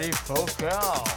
Everybody focus.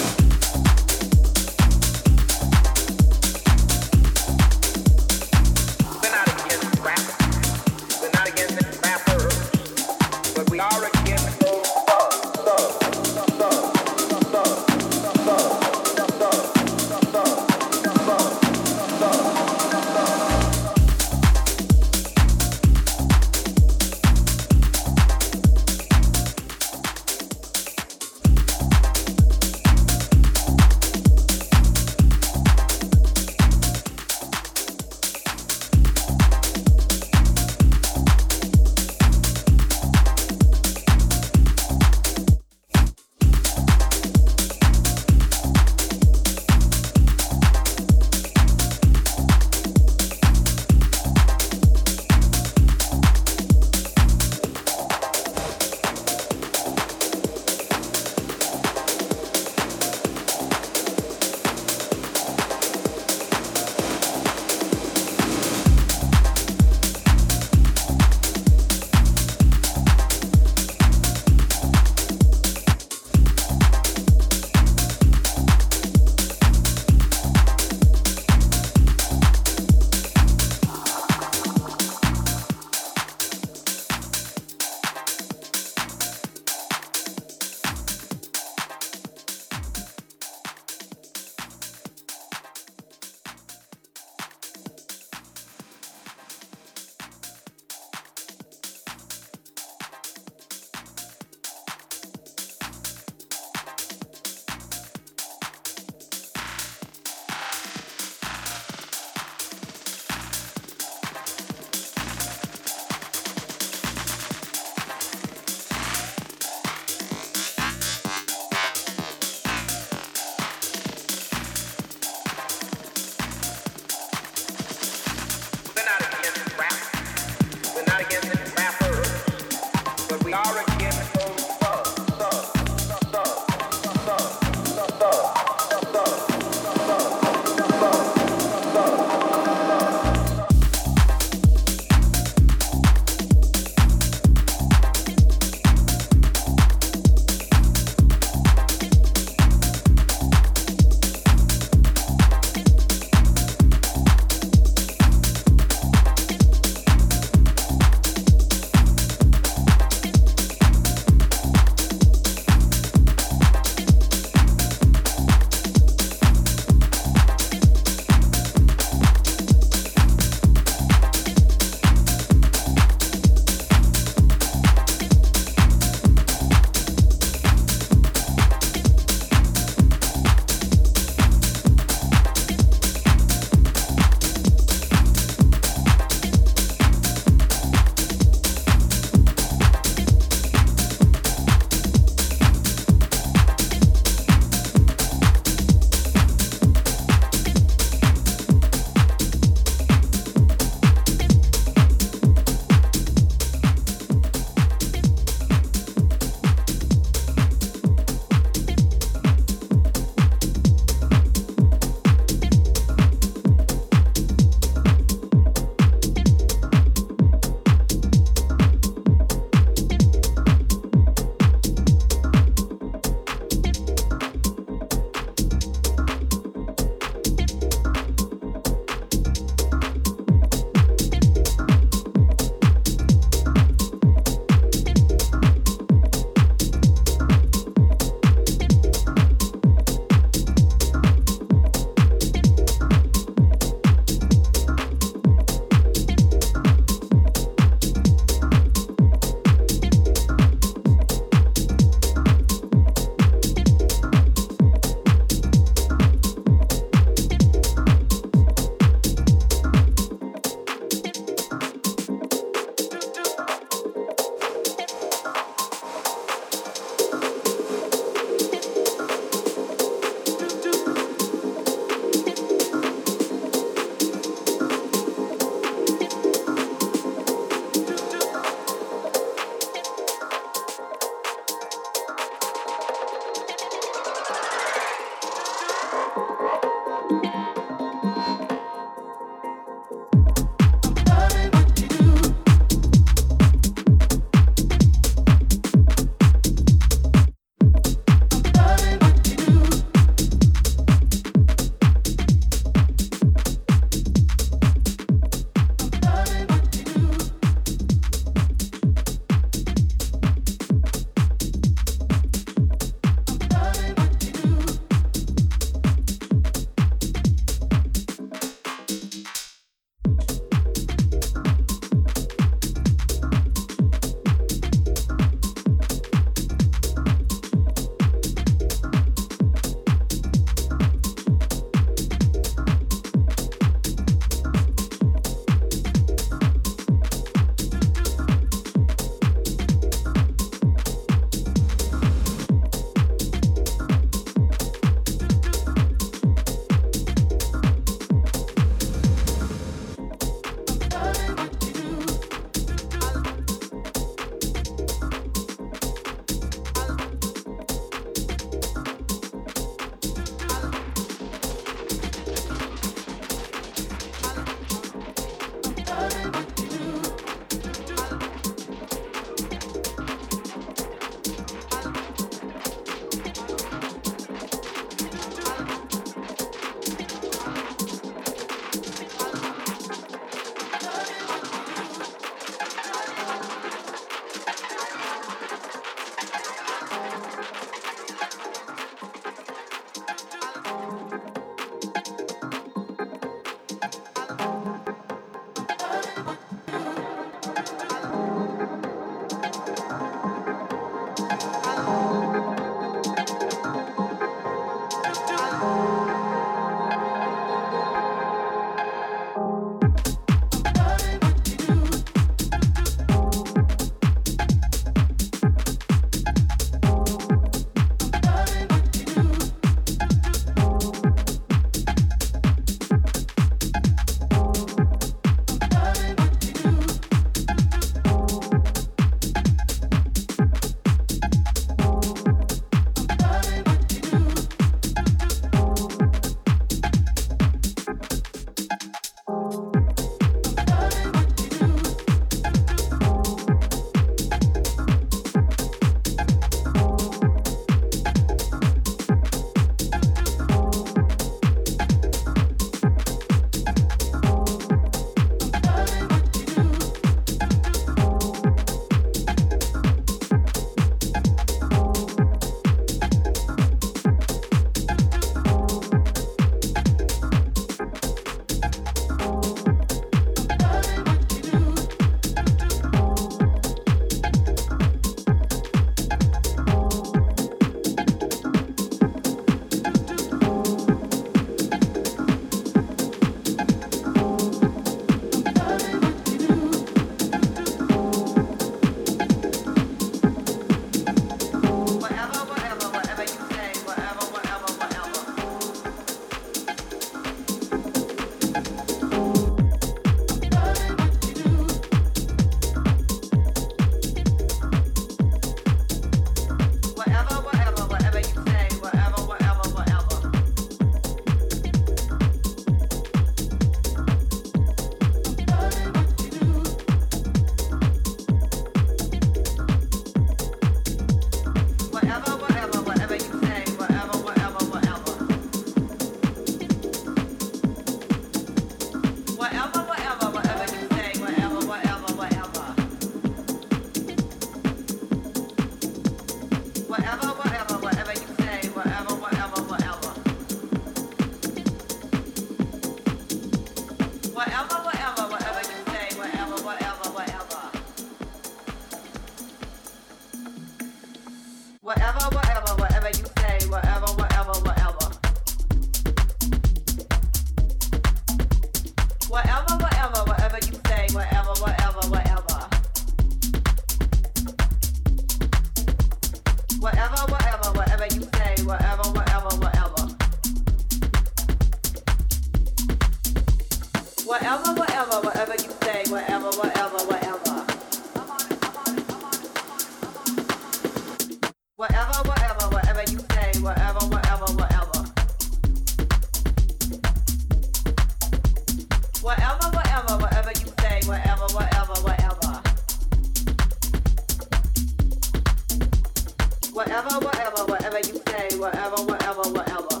Whatever, whatever, whatever you say, whatever, whatever, whatever.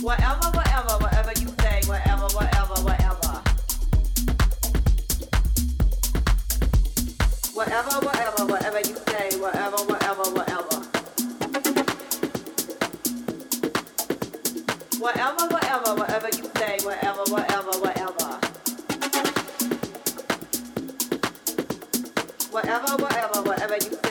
Whatever, whatever, whatever you say, whatever, whatever, whatever. Whatever, whatever, whatever you say, whatever, whatever, whatever. Whatever, whatever, whatever you say, whatever, whatever. whatever you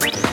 Thank you.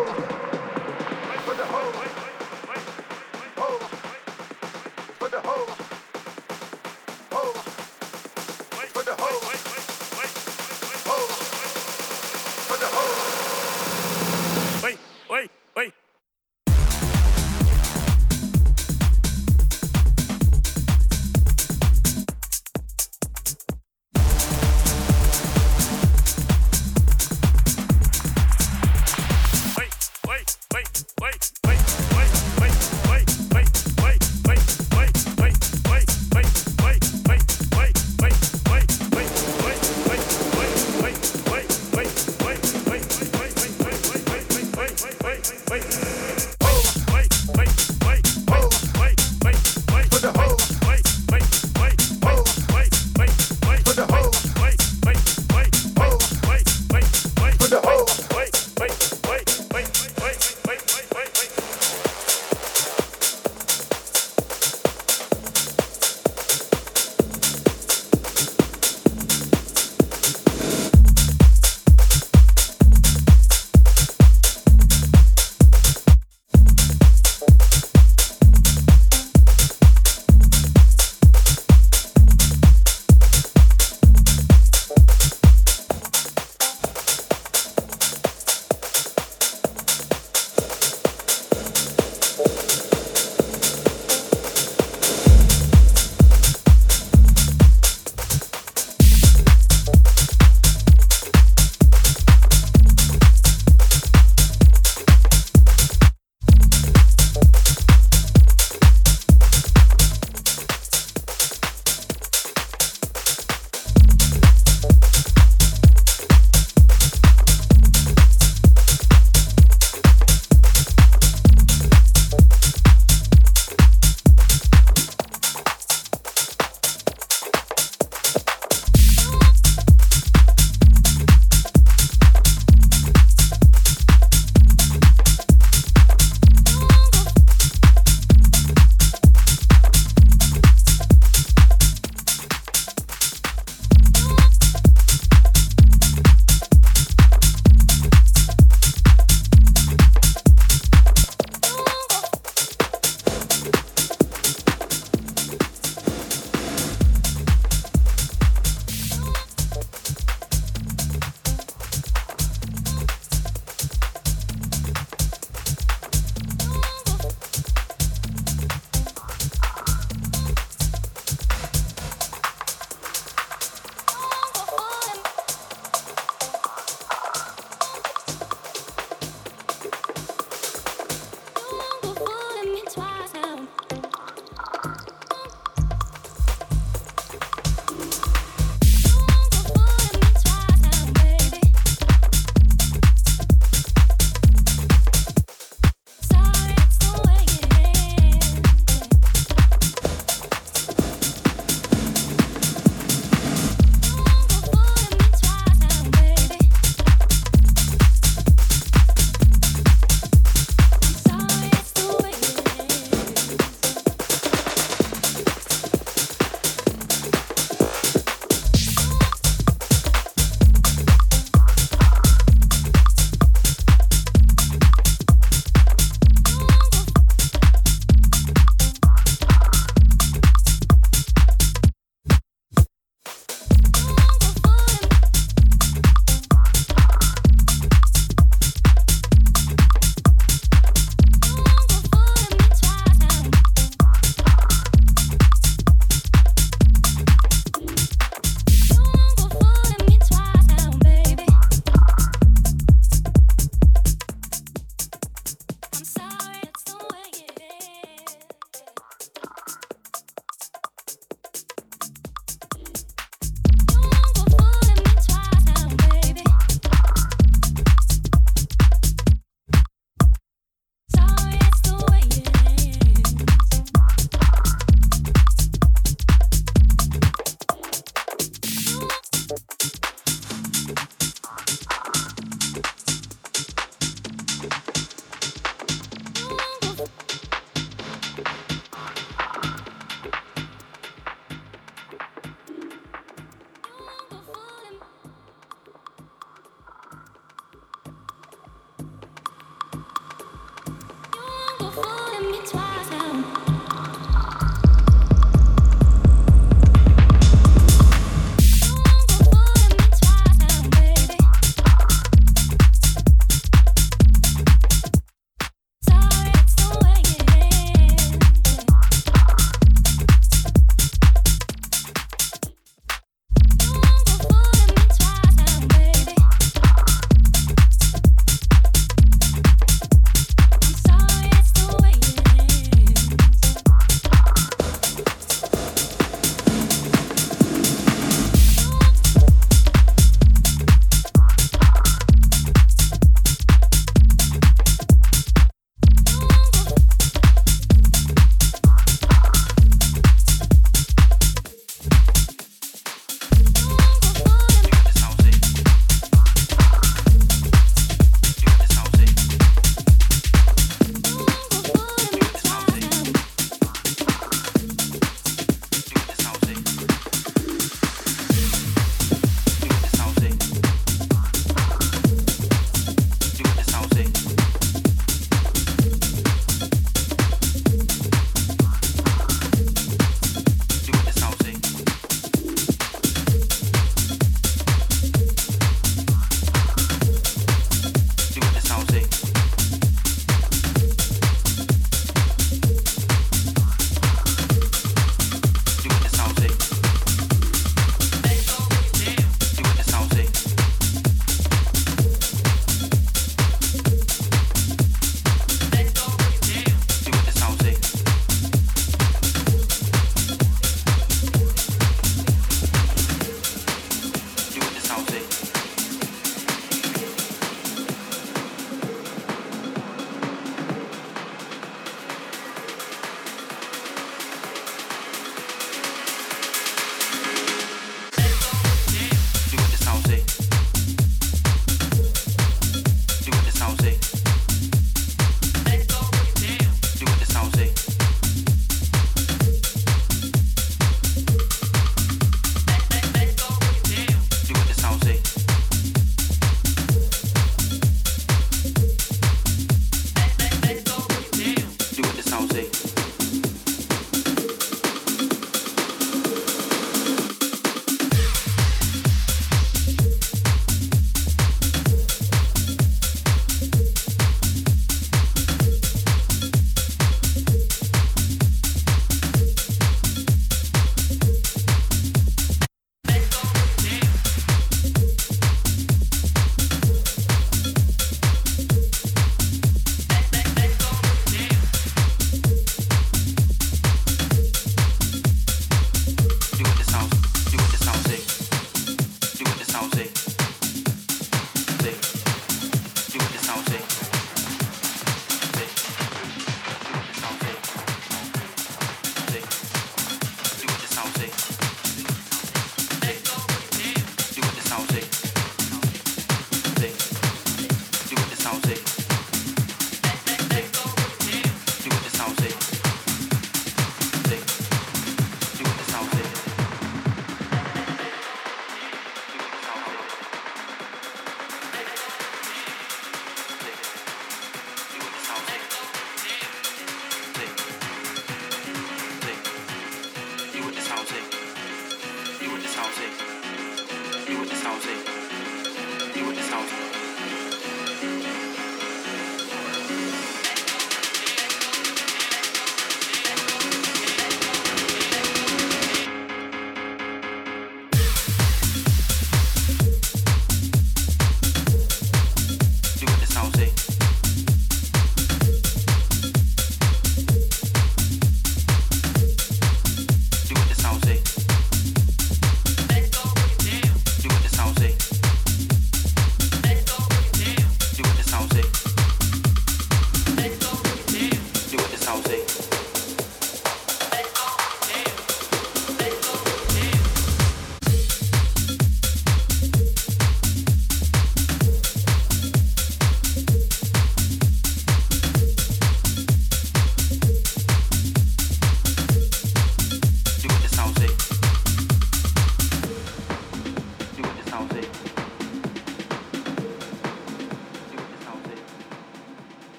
Woo!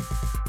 Thank